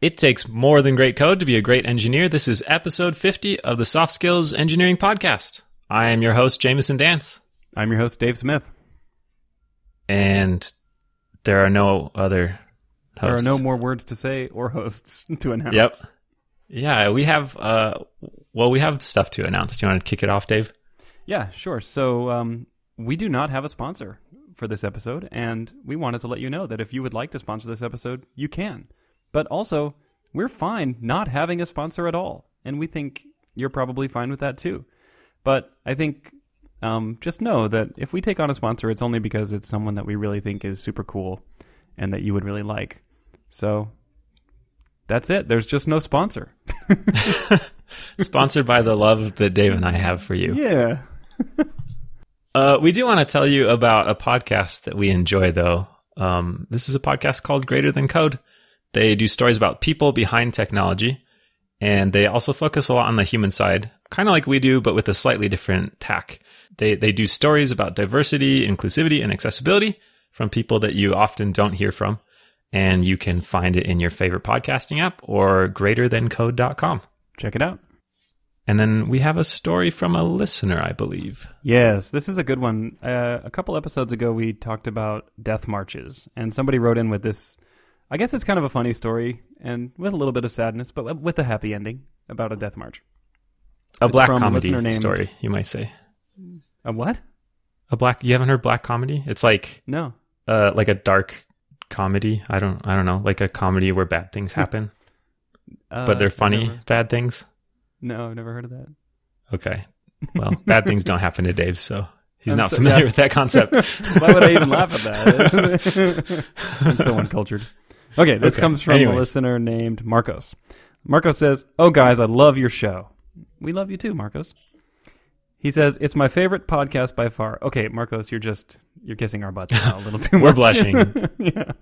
It takes more than great code to be a great engineer. This is episode 50 of the Soft Skills Engineering Podcast. I am your host, Jamison Dance. I'm your host, Dave Smith. And there are no other hosts. There are no more words to say or hosts to announce. Yep. Yeah, we have, uh, well, we have stuff to announce. Do you want to kick it off, Dave? Yeah, sure. So, um, we do not have a sponsor for this episode, and we wanted to let you know that if you would like to sponsor this episode, you can. But also, we're fine not having a sponsor at all. And we think you're probably fine with that too. But I think um, just know that if we take on a sponsor, it's only because it's someone that we really think is super cool and that you would really like. So that's it. There's just no sponsor. Sponsored by the love that Dave and I have for you. Yeah. uh, we do want to tell you about a podcast that we enjoy, though. Um, this is a podcast called Greater Than Code. They do stories about people behind technology, and they also focus a lot on the human side, kind of like we do, but with a slightly different tack. They they do stories about diversity, inclusivity, and accessibility from people that you often don't hear from, and you can find it in your favorite podcasting app or greaterthancode.com. Check it out. And then we have a story from a listener, I believe. Yes, this is a good one. Uh, a couple episodes ago, we talked about death marches, and somebody wrote in with this I guess it's kind of a funny story and with a little bit of sadness, but with a happy ending about a death march. A It's black from a comedy named- story, you might say. A what? A black you haven't heard black comedy? It's like No. uh like a dark comedy. I don't I don't know, like a comedy where bad things happen, Uh, but they're funny bad things. no, I've never heard of that. Okay. Well, bad things don't happen to Dave, so he's I'm not so- familiar yeah. with that concept. Why would I even laugh at that? I'm so uncultured. Okay, this Okay, comes from anyways. a listener named Marcos. Marcos says, "Oh guys, I love your show. We love you too, Marcos." He says, "It's my favorite podcast by far." Okay, Marcos, you're just you're kissing our butts now a little too much. We're blushing. yeah.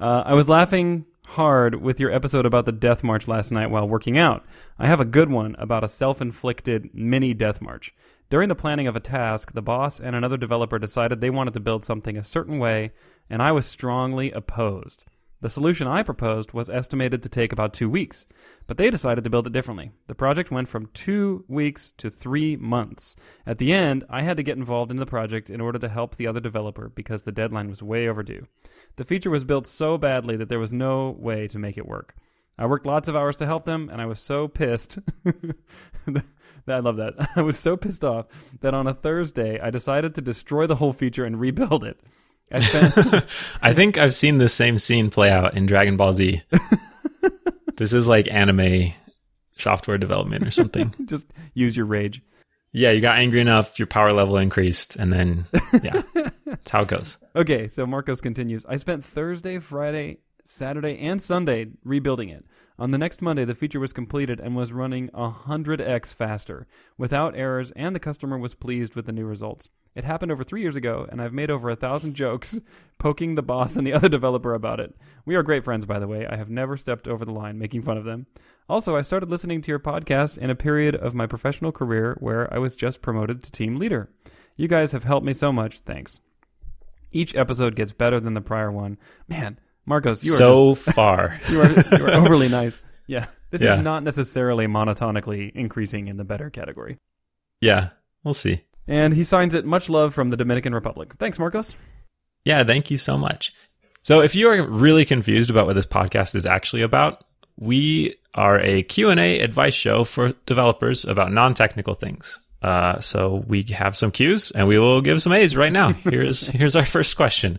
Uh, I was laughing hard with your episode about the death march last night while working out. I have a good one about a self inflicted mini death march. During the planning of a task, the boss and another developer decided they wanted to build something a certain way, and I was strongly opposed. The solution I proposed was estimated to take about two weeks, but they decided to build it differently. The project went from two weeks to three months. At the end, I had to get involved in the project in order to help the other developer because the deadline was way overdue. The feature was built so badly that there was no way to make it work. I worked lots of hours to help them, and I was so pissed. I love that. I was so pissed off that on a Thursday, I decided to destroy the whole feature and rebuild it. I think I've seen the same scene play out in Dragon Ball Z. this is like anime software development or something. just use your rage. Yeah, you got angry enough, your power level increased, and then yeah, that's how it goes. Okay, so Marcos continues. I spent Thursday, Friday, Saturday, and Sunday rebuilding it. On the next Monday, the feature was completed and was running 100x faster, without errors, and the customer was pleased with the new results. It happened over three years ago, and I've made over a thousand jokes poking the boss and the other developer about it. We are great friends, by the way. I have never stepped over the line making fun of them. Also, I started listening to your podcast in a period of my professional career where I was just promoted to team leader. You guys have helped me so much. Thanks. Each episode gets better than the prior one. Man, Marcos, you are so far. you are you are overly nice. Yeah, this Yeah. is not necessarily monotonically increasing in the better category. Yeah, we'll see. And he signs it. Much love from the Dominican Republic. Thanks, Marcos. Yeah, thank you so much. So if you are really confused about what this podcast is actually about, we are a Q&A advice show for developers about non-technical things. Uh, so we have some Q's and we will give some A's right now. Here's here's our first question.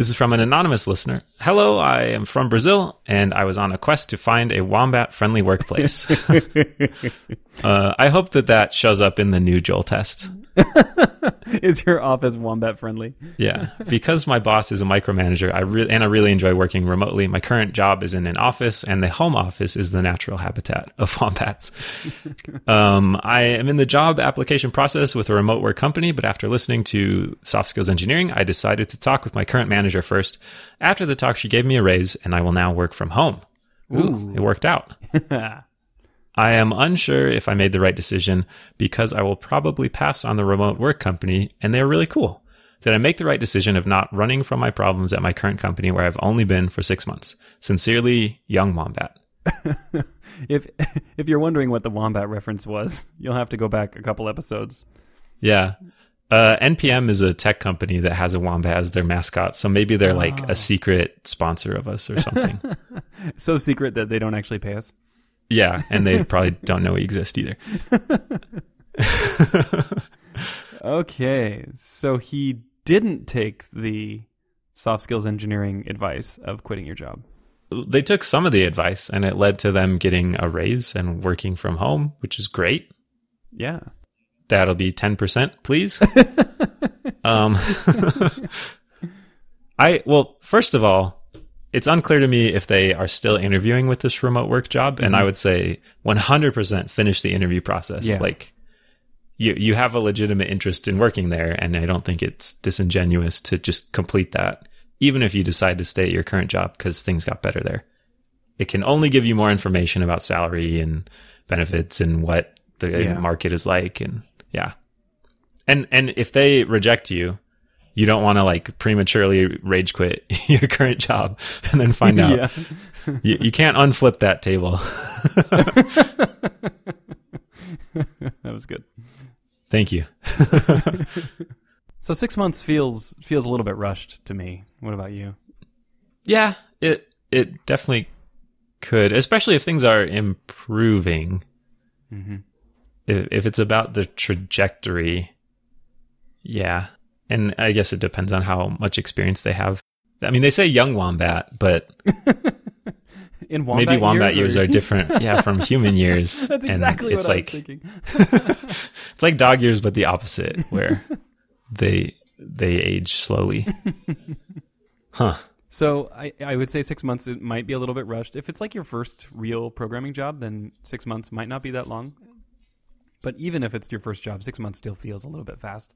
This is from an anonymous listener. Hello, I am from Brazil and I was on a quest to find a wombat friendly workplace. uh, I hope that that shows up in the new Joel test. is your office wombat friendly? Yeah, because my boss is a micromanager, I really and I really enjoy working remotely. My current job is in an office, and the home office is the natural habitat of wombats. um, I am in the job application process with a remote work company, but after listening to Soft Skills Engineering, I decided to talk with my current manager first. After the talk, she gave me a raise, and I will now work from home. Ooh, it worked out. I am unsure if I made the right decision because I will probably pass on the remote work company and they're really cool. Did I make the right decision of not running from my problems at my current company where I've only been for six months? Sincerely, Young Wombat. if if you're wondering what the wombat reference was, you'll have to go back a couple episodes. Yeah. Uh, NPM is a tech company that has a wombat as their mascot. So maybe they're like Oh. a secret sponsor of us or something. So secret that they don't actually pay us. Yeah. And they probably don't know we exist either. Okay, so he didn't take the soft skills engineering advice of quitting your job. they took some of the advice and it led to them getting a raise and working from home, which is great. Yeah. That'll be 10%, please. um, I, well, first of all, it's unclear to me if they are still interviewing with this remote work job. And I mm-hmm. would say 100% finish the interview process. Yeah. Like, you, you have a legitimate interest in working there. And I don't think it's disingenuous to just complete that, even if you decide to stay at your current job because things got better there. It can only give you more information about salary and benefits and what the Yeah. market is like. And yeah. And, and if they reject you, you don't want to like prematurely rage quit your current job and then find out yeah. you, you can't unflip that table. that was good. Thank you. So six months feels feels a little bit rushed to me. What about you? Yeah, it it definitely could, especially if things are improving. Mm-hmm. If if it's about the trajectory, yeah. And I guess it depends on how much experience they have. I mean, they say young wombat, but In wombat maybe wombat years, or- are different. Yeah, from human years. That's And exactly it's what like, I was thinking. it's like dog years, but the opposite, where they they age slowly. Huh. So I, I would say six months it might be a little bit rushed. If it's like your first real programming job, then six months might not be that long. But even if it's your first job, six months still feels a little bit fast.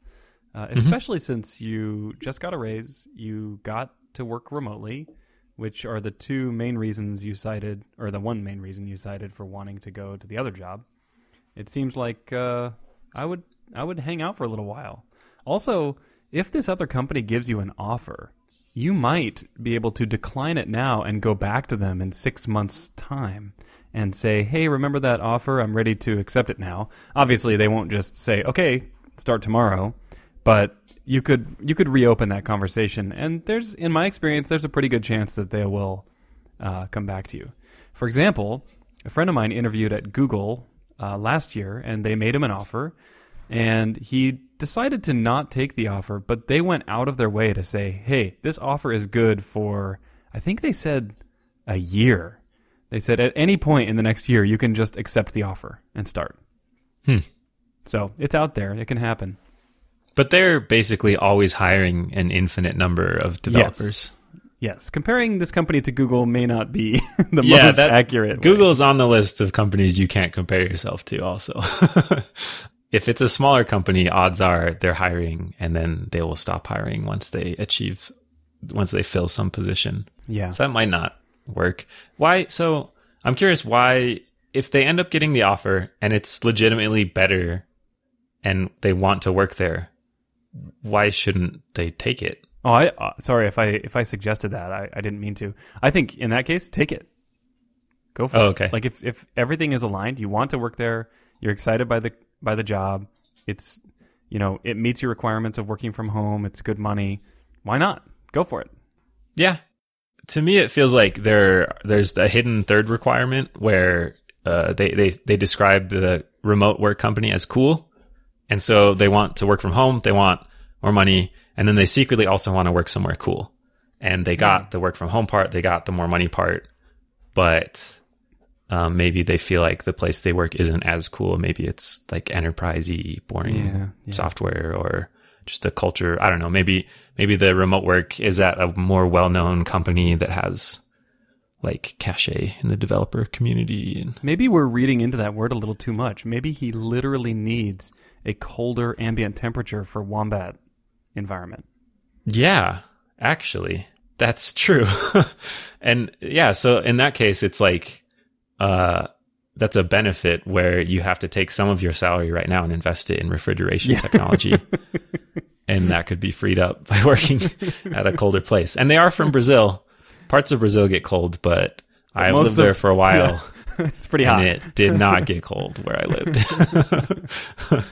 Uh, especially since you just got a raise, you got to work remotely, which are the two main reasons you cited, or the one main reason you cited for wanting to go to the other job. It seems like uh, I would I would hang out for a little while. Also, if this other company gives you an offer, you might be able to decline it now and go back to them in six months' time and say, hey, remember that offer? I'm ready to accept it now. Obviously, they won't just say, okay, start tomorrow, but you could you could reopen that conversation. And there's, in my experience, there's a pretty good chance that they will uh, come back to you. For example, a friend of mine interviewed at Google uh, last year, and they made him an offer, and he decided to not take the offer, but they went out of their way to say, "Hey, this offer is good for." I think they said a year. They said at any point in the next year, you can just accept the offer and start. Hmm. So it's out there; it can happen. But they're basically always hiring an infinite number of developers. Yes, comparing this company to Google may not be the Yeah, most that- accurate. way. Google's on the list of companies you can't compare yourself to, also. if it's a smaller company, odds are they're hiring and then they will stop hiring once they achieve, once they fill some position. yeah, So that might not work. Why? So I'm curious why, if they end up getting the offer and it's legitimately better and they want to work there, why shouldn't they take it? Oh, I uh, sorry if I if I suggested that. I, I didn't mean to. I think in that case, take it. Go for Oh, it. okay. Like if if everything is aligned, you want to work there, you're excited by the by the job. It's you know it meets your requirements of working from home. It's good money. Why not? Go for it. Yeah. To me, it feels like there there's a hidden third requirement where uh, they they they describe the remote work company as cool, and so they want to work from home. They want more money, and then they secretly also want to work somewhere cool. And they got the work from home part. They got the more money part, but um, maybe they feel like the place they work isn't as cool. Maybe it's like enterprisey, boring Yeah, yeah. software, or just a culture. I don't know. Maybe maybe the remote work is at a more well known company that has like cachet in the developer community. And Maybe we're reading into that word a little too much. Maybe he literally needs a colder ambient temperature for wombat environment. yeah, actually, that's true. and yeah, so in that case, it's like uh, that's a benefit where you have to take some of your salary right now and invest it in refrigeration Yeah. technology. and that could be freed up by working at a colder place. And they are from Brazil. Parts of Brazil get cold, but I lived of- there for a while. it's pretty and hot. it did not get cold where I lived.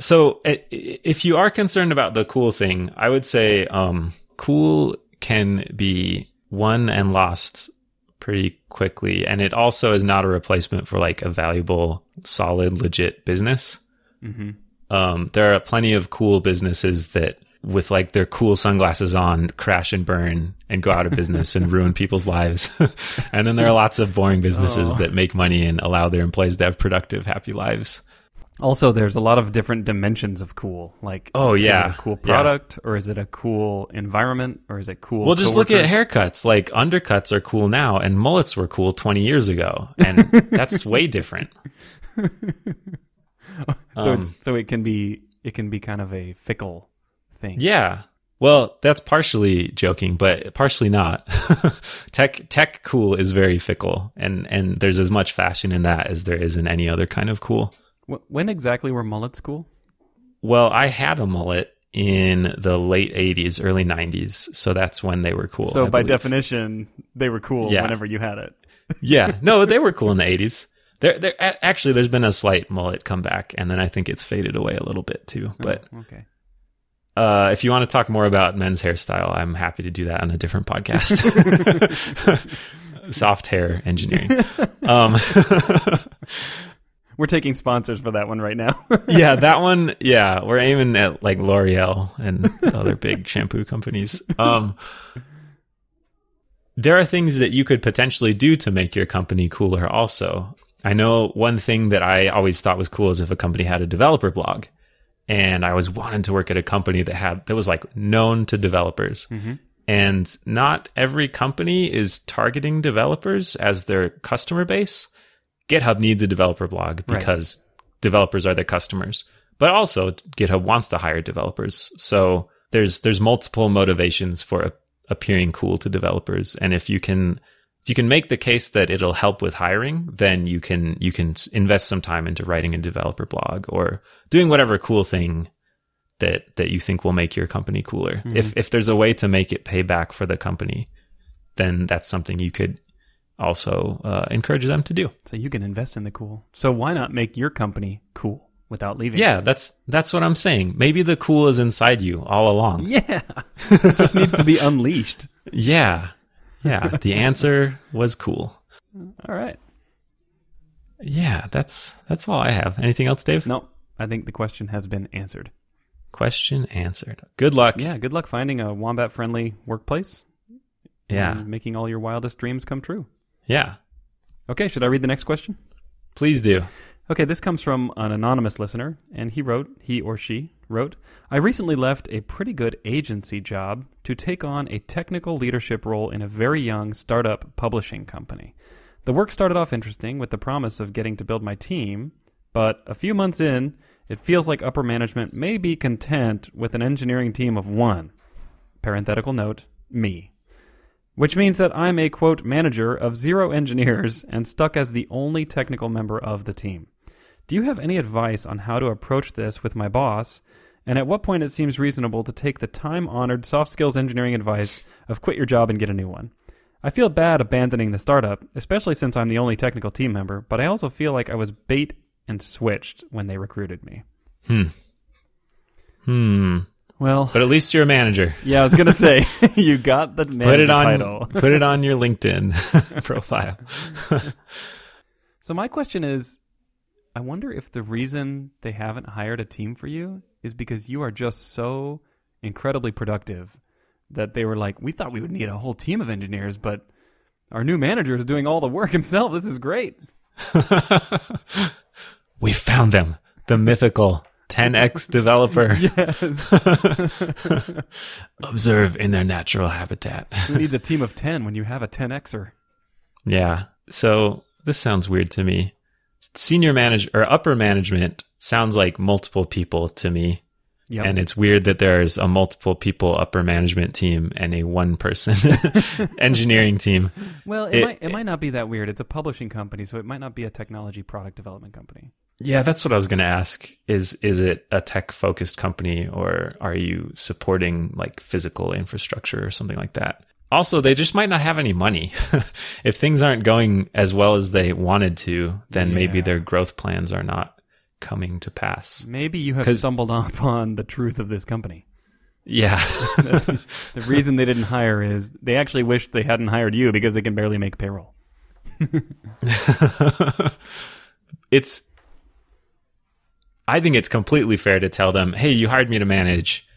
so, if you are concerned about the cool thing, I would say um, cool can be won and lost pretty quickly, and it also is not a replacement for like a valuable, solid, legit business. hmm Um, there are plenty of cool businesses that, with like their cool sunglasses on, crash and burn and go out of business and ruin people's lives. and then there are lots of boring businesses Oh. that make money and allow their employees to have productive, happy lives. Also, there's a lot of different dimensions of cool. Like, Oh, is yeah. it a cool Yeah. product, or is it a cool environment, or is it cool? Well, just look at haircuts. Like undercuts are cool now, and mullets were cool 20 years ago, and that's way different. So Um, it's so it can be it can be kind of a fickle thing. Yeah. Well, that's partially joking, but partially not. tech tech cool is very fickle, and and there's as much fashion in that as there is in any other kind of cool. When exactly were mullets cool? Well, I had a mullet in the late 80s, early 90s, so that's when they were cool. so I by believe. definition, they were cool Yeah. whenever you had it. yeah, no, they were cool in the 80s. There, there, actually, there's been a slight mullet comeback, and then I think it's faded away a little bit too. Oh, but Oh, okay. Uh, if you want to talk more about men's hairstyle, I'm happy to do that on a different podcast. Soft hair engineering. Um, We're taking sponsors for that one right now. yeah, that one. Yeah, we're aiming at like L'Oreal and other big shampoo companies. Um, there are things that you could potentially do to make your company cooler. Also, I know one thing that I always thought was cool is if a company had a developer blog, and I was wanting to work at a company that had that was like known to developers. Mm-hmm. And not every company is targeting developers as their customer base. GitHub needs a developer blog Right. because developers are their customers. But also GitHub wants to hire developers. So there's there's multiple motivations for a, appearing cool to developers. And if you can if you can make the case that it'll help with hiring, then you can you can invest some time into writing a developer blog or doing whatever cool thing that that you think will make your company cooler. If if there's a way to make it pay back for the company, then that's something you could also uh, encourage them to do. so you can invest in the cool. So why not make your company cool without leaving? Yeah, that's that's what I'm saying. Maybe the cool is inside you all along. Yeah. it just needs to be unleashed. Yeah. Yeah, the answer was cool. All right. Yeah, that's that's all I have. Anything else, Dave? No, I think the question has been answered. Question answered. Good luck. Yeah, good luck finding a wombat friendly workplace. Yeah. and making all your wildest dreams come true. Yeah. Okay, should I read the next question? Please do. Okay, this comes from an anonymous listener, and he wrote, he or she wrote, I recently left a pretty good agency job to take on a technical leadership role in a very young startup publishing company. The work started off interesting with the promise of getting to build my team, but a few months in, it feels like upper management may be content with an engineering team of one. Parenthetical note, me. Which means that I'm a quote manager of zero engineers and stuck as the only technical member of the team. Do you have any advice on how to approach this with my boss? And at what point it seems reasonable to take the time honored soft skills engineering advice of quit your job and get a new one? I feel bad abandoning the startup, especially since I'm the only technical team member, but I also feel like I was bait and switched when they recruited me. Hmm. Hmm. Well, But at least you're a manager. yeah, I was going to say, you got the manager Put it on title. put it on your LinkedIn profile. So my question is, I wonder if the reason they haven't hired a team for you is because you are just so incredibly productive that they were like, we thought we would need a whole team of engineers, but our new manager is doing all the work himself. This is great. we found them. The mythical 10x developer. Yes. Observe in their natural habitat. Who needs a team of 10 when you have a 10Xer? Yeah. So this sounds weird to me. Senior manager or upper management sounds like multiple people to me. Yep. And it's weird that there's a multiple people upper management team and a one person engineering team. well, it, it- might, it might not be that weird. It's a publishing company, so it might not be a technology product development company. Yeah, that's what I was going to ask. Is is it a tech focused company or are you supporting like physical infrastructure or something like that? Also, they just might not have any money. if things aren't going as well as they wanted to, then maybe their growth plans are not coming to pass. Maybe you have stumbled upon the truth of this company. Yeah. The reason they didn't hire is they actually wished they hadn't hired you because they can barely make payroll. it's I think it's completely fair to tell them, "Hey, you hired me to manage.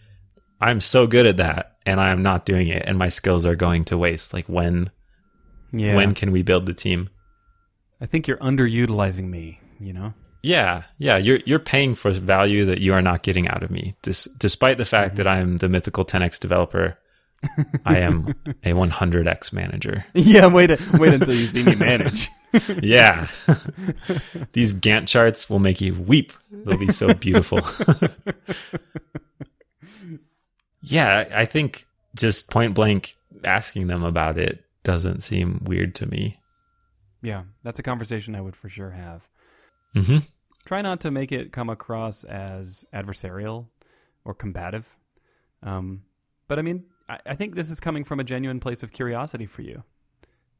I'm so good at that and I am not doing it and my skills are going to waste. Like when Yeah. when can we build the team?" I think you're underutilizing me, you know? Yeah, yeah, you're you're paying for value that you are not getting out of me. This, despite the fact that I am the mythical 10x developer, I am a 100x manager. yeah, wait wait until you see me manage. Yeah, these Gantt charts will make you weep. They'll be so beautiful. yeah, I think just point blank asking them about it doesn't seem weird to me. yeah, that's a conversation I would for sure have. hmm Try not to make it come across as adversarial or combative. Um, but I mean, I, I think this is coming from a genuine place of curiosity for you.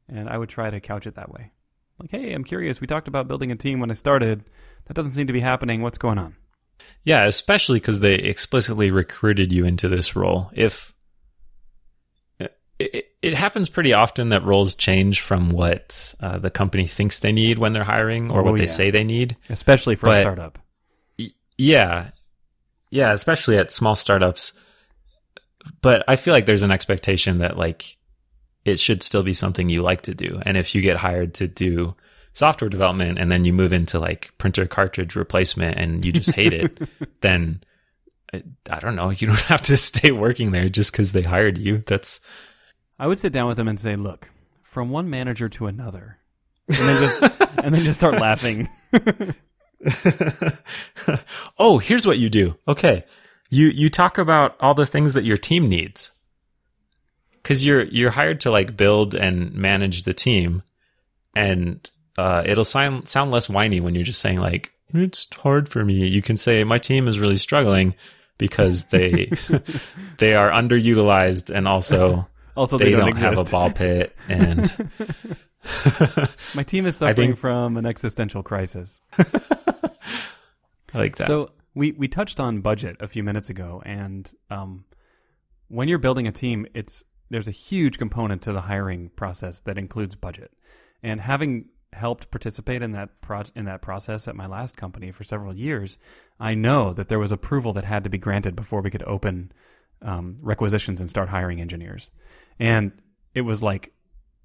And I would try to couch it that way. Like, hey, I'm curious. We talked about building a team when I started. That doesn't seem to be happening. What's going on? Yeah, especially because they explicitly recruited you into this role. If it, it, happens pretty often that roles change from what uh, the company thinks they need when they're hiring or Oh, what they yeah. say they need. Especially for a startup. Y- Yeah. Yeah, especially at small startups. But I feel like there's an expectation that like it should still be something you like to do. And if you get hired to do software development and then you move into like printer cartridge replacement and you just hate it, then I, I don't know, you don't have to stay working there just cuz they hired you. That's I would sit down with them and say, look, from one manager to another. And then just, and then just start laughing. oh, here's what you do. Okay. You you talk about all the things that your team needs. Cuz you're you're hired to like build and manage the team and uh, it'll sound sound less whiny when you're just saying like it's hard for me. You can say my team is really struggling because they they are underutilized and also Also, they, they, don't, don't, have a ball pit and My team is suffering think- from an existential crisis. I like that. So we we touched on budget a few minutes ago, and um, when you're building a team, it's there's a huge component to the hiring process that includes budget. And having helped participate in that pro- in that process at my last company for several years, I know that there was approval that had to be granted before we could open um, requisitions and start hiring engineers. And it was like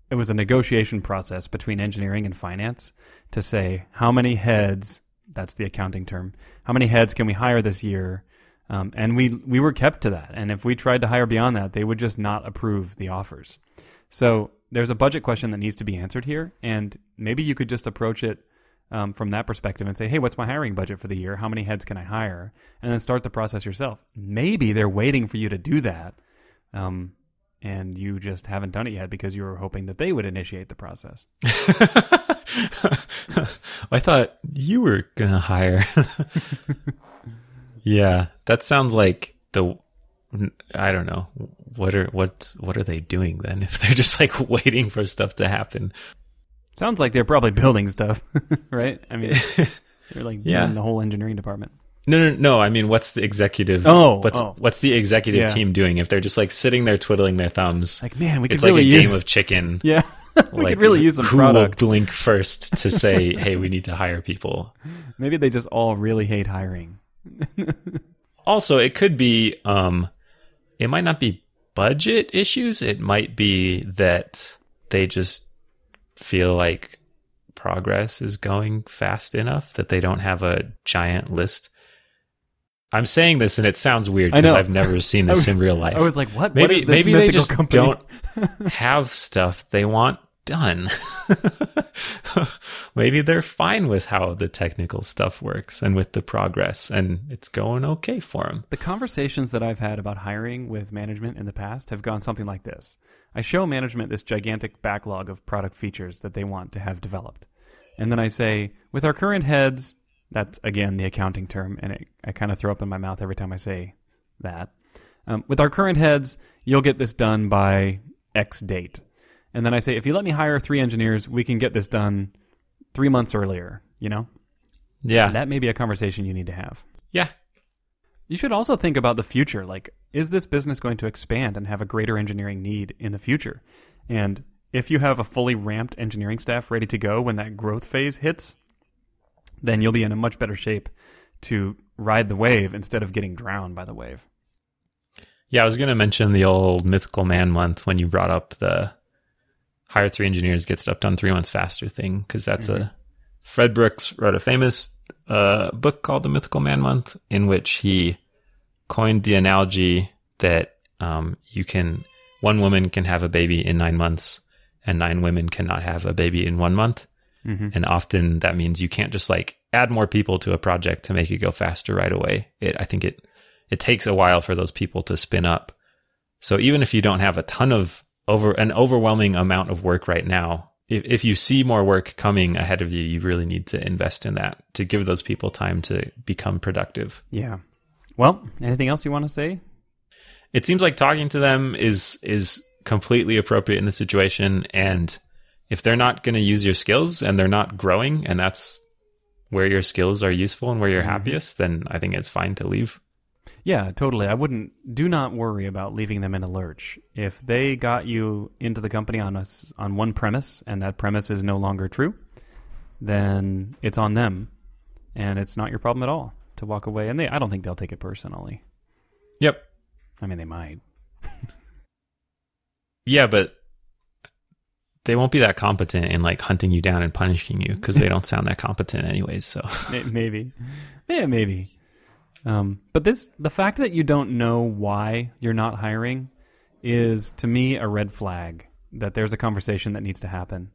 it was a negotiation process between engineering and finance to say how many heads that's the accounting term how many heads can we hire this year? Um, and we we were kept to that. And if we tried to hire beyond that they would just not approve the offers. So there's a budget question that needs to be answered here and maybe you could just approach it um, from that perspective and say hey what's my hiring budget for the year how many heads can i hire and then start the process yourself maybe they're waiting for you to do that um, and you just haven't done it yet because you were hoping that they would initiate the process I thought you were gonna hire. yeah, that sounds like the. I don't know what are what what are they doing then if they're just like waiting for stuff to happen. Sounds like they're probably building stuff, right? I mean, they're like Yeah. doing the whole engineering department. No, no, no. I mean, what's the executive? Oh, what's oh. what's the executive Yeah. team doing if they're just like sitting there twiddling their thumbs? Like, man, we could it's like a use. game of chicken. yeah, we like, could really use some who product. will blink first to say, "Hey, we need to hire people." Maybe they just all really hate hiring. also it could be um it might not be budget issues it might be that they just feel like progress is going fast enough that they don't have a giant list i'm saying this and it sounds weird because i've never seen this was- in real life I was like, what? what maybe this maybe they just company? don't have stuff they want done maybe they're fine with how the technical stuff works and with the progress and it's going okay for them The conversations that I've had about hiring with management in the past have gone something like this. I show management this gigantic backlog of product features that they want to have developed. And then I say, with our current heads, That's again the accounting term, and it, I kind of throw up in my mouth every time I say that. Um, with our current heads, you'll get this done by X date, and then I say, if you let me hire three engineers, we can get this done three months earlier. You know, Yeah. that may be a conversation you need to have. yeah. You should also think about the future. Like, is this business going to expand and have a greater engineering need in the future? And if you have a fully ramped engineering staff ready to go when that growth phase hits, then you'll be in a much better shape to ride the wave instead of getting drowned by the wave. Yeah, I was going to mention the old Mythical Man month when you brought up the hire three engineers, get stuff done three months faster thing, because that's a Fred Brooks wrote a famous uh, book called The Mythical Man Month, in which he coined the analogy that um, you can one woman can have a baby in nine months, and nine women cannot have a baby in one month. Mm-hmm. And often that means you can't just like add more people to a project to make it go faster right away. It, I think it, it takes a while for those people to spin up. So even if you don't have a ton of over an overwhelming amount of work right now, if, if you see more work coming ahead of you, you really need to invest in that to give those people time to become productive. Yeah. Well, anything else you want to say? It seems like talking to them is is completely appropriate in the situation and if they're not going to use your skills and they're not growing and that's where your skills are useful and where you're Mhm. happiest, then I think it's fine to leave. Yeah, totally. I wouldn't. Do not worry about leaving them in a lurch. If they got you into the company on us on one premise, and that premise is no longer true, then it's on them, and it's not your problem at all to walk away. And they, I don't think they'll take it personally. Yep. I mean, they might. Yeah, but they won't be that competent in like hunting you down and punishing you because they don't sound that competent anyways. So maybe, yeah, maybe. Um, but this, the fact that you don't know why you're not hiring, is to me a red flag that there's a conversation that needs to happen,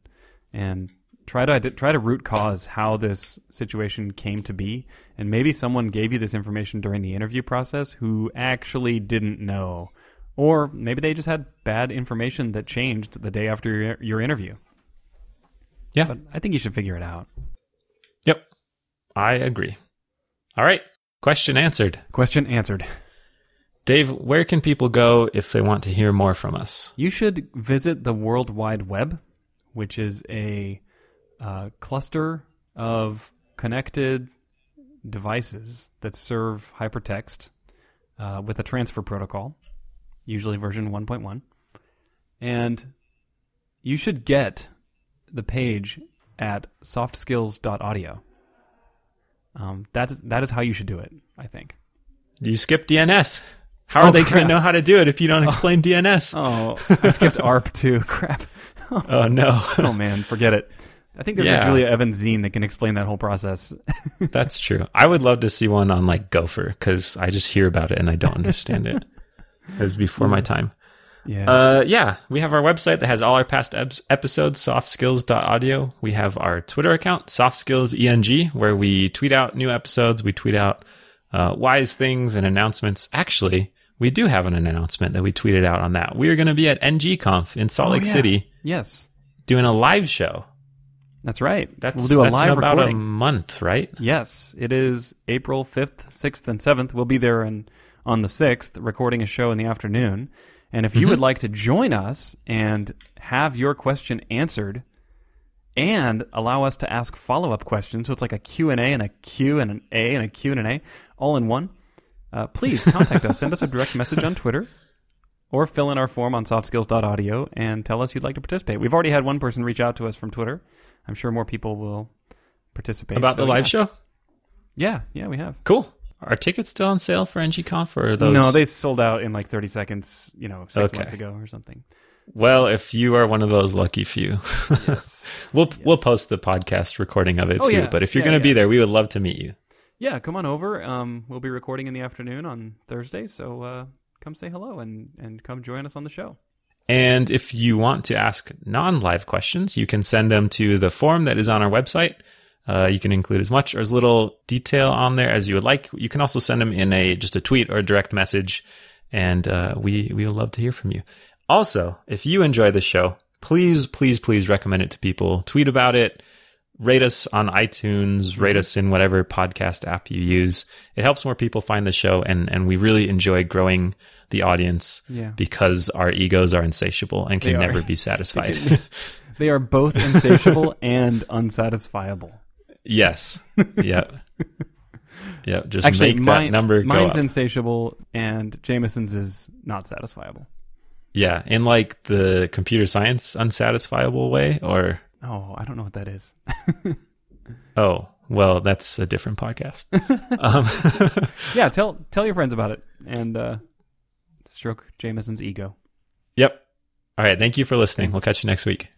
and try to try to root cause how this situation came to be, and maybe someone gave you this information during the interview process who actually didn't know, or maybe they just had bad information that changed the day after your, your interview. Yeah. but I think you should figure it out. Yep. I agree. All right. Question answered. Question answered. Dave, where can people go if they want to hear more from us? You should visit the World Wide Web, which is a uh, cluster of connected devices that serve hypertext uh, with a transfer protocol, usually version 1.1. And you should get the page at softskills.audio. Um, that's that is how you should do it. I think. You skip DNS. How Oh, are they going to know how to do it if you don't explain DNS? Oh, I skipped ARP too. Crap. Oh, no. oh man, forget it. I think there's Yeah. a Julia Evans zine that can explain that whole process. That's true. I would love to see one on like Gopher because I just hear about it and I don't understand it. It was before my time. Yeah. Uh, yeah, we have our website that has all our past ep- episodes, softskills.audio. We have our Twitter account, softskillseng, where we tweet out new episodes. We tweet out uh, wise things and announcements. Actually, we do have an announcement that we tweeted out on that. We are going to be at NGConf in Salt Oh, Lake yeah. City yes, doing a live show. that's right. That's, we'll do a live about recording. a month, right? Yes, it is April 5th, 6th, and 7th. We'll be there in, on the 6th, recording a show in the afternoon. And if you Mm-hmm. would like to join us and have your question answered and allow us to ask follow-up questions, so it's like a Q&A and a Q and an A and a Q and an A all in one, uh, please contact us. Send us a direct message on Twitter or fill in our form on softskills.audio and tell us you'd like to participate. We've already had one person reach out to us from Twitter. I'm sure more people will participate. About So, the live show? Yeah, yeah, we have. Cool. Are tickets still on sale for NGConf or are those? No, they sold out in like 30 seconds, you know, six Okay. months ago or something. Well, if you are one of those lucky few, Yes. we'll we'll post the podcast recording of it Oh, too. yeah. But if you're Yeah, going to be there, we would love to meet you. yeah, come on over. Um, we'll be recording in the afternoon on Thursday, so uh, come say hello and, and come join us on the show. And if you want to ask non-live questions, you can send them to the form that is on our website. Uh, you can include as much or as little detail on there as you would like. You can also send them in a just a tweet or a direct message, and uh, we we would love to hear from you. Also, if you enjoy the show, please, please, please recommend it to people. Tweet about it. rate us on iTunes, rate us in whatever podcast app you use. It helps more people find the show, and and we really enjoy growing the audience Yeah. because our egos are insatiable and can never be satisfied. They are both insatiable and unsatisfiable. Yes. Yeah. Yeah. Just Actually, make mine, that number mine's up. insatiable and Jamison's is not satisfiable. yeah, in like the computer science unsatisfiable way, or Oh, I don't know what that is. oh, well, that's a different podcast. um, yeah, tell tell your friends about it and uh, stroke Jamison's ego. yep. All right. Thank you for listening. Thanks. We'll catch you next week.